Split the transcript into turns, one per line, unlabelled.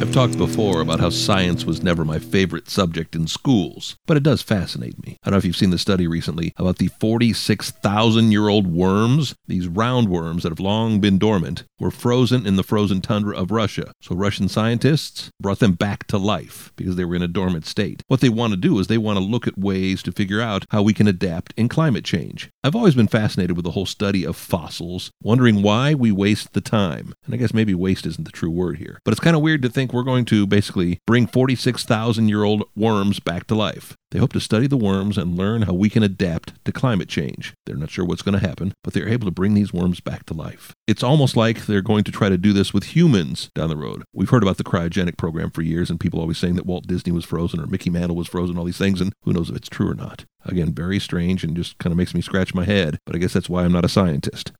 I've talked before about how science was never my favorite subject in schools, but it does fascinate me. I don't know if you've seen the study recently about the 46,000 year old worms. These roundworms that have long been dormant were frozen in the frozen tundra of Russia. So Russian scientists brought them back to life because they were in a dormant state. What they want to do is they want to look at ways to figure out how we can adapt in climate change. I've always been fascinated with the whole study of fossils, wondering why we waste the time. And I guess maybe waste isn't the true word here. But it's kind of weird to think think we're going to basically bring 46,000 year old worms back to life. They hope to study the worms and learn how we can adapt to climate change. They're not sure what's going to happen, but they're able to bring these worms back to life. It's almost like they're going to try to do this with humans down the road. We've heard about the cryogenic program for years, and people always saying that Walt Disney was frozen or Mickey Mantle was frozen, all these things, and who knows if it's true or not. Again, very strange and just kind of makes me scratch my head, but I guess that's why I'm not a scientist.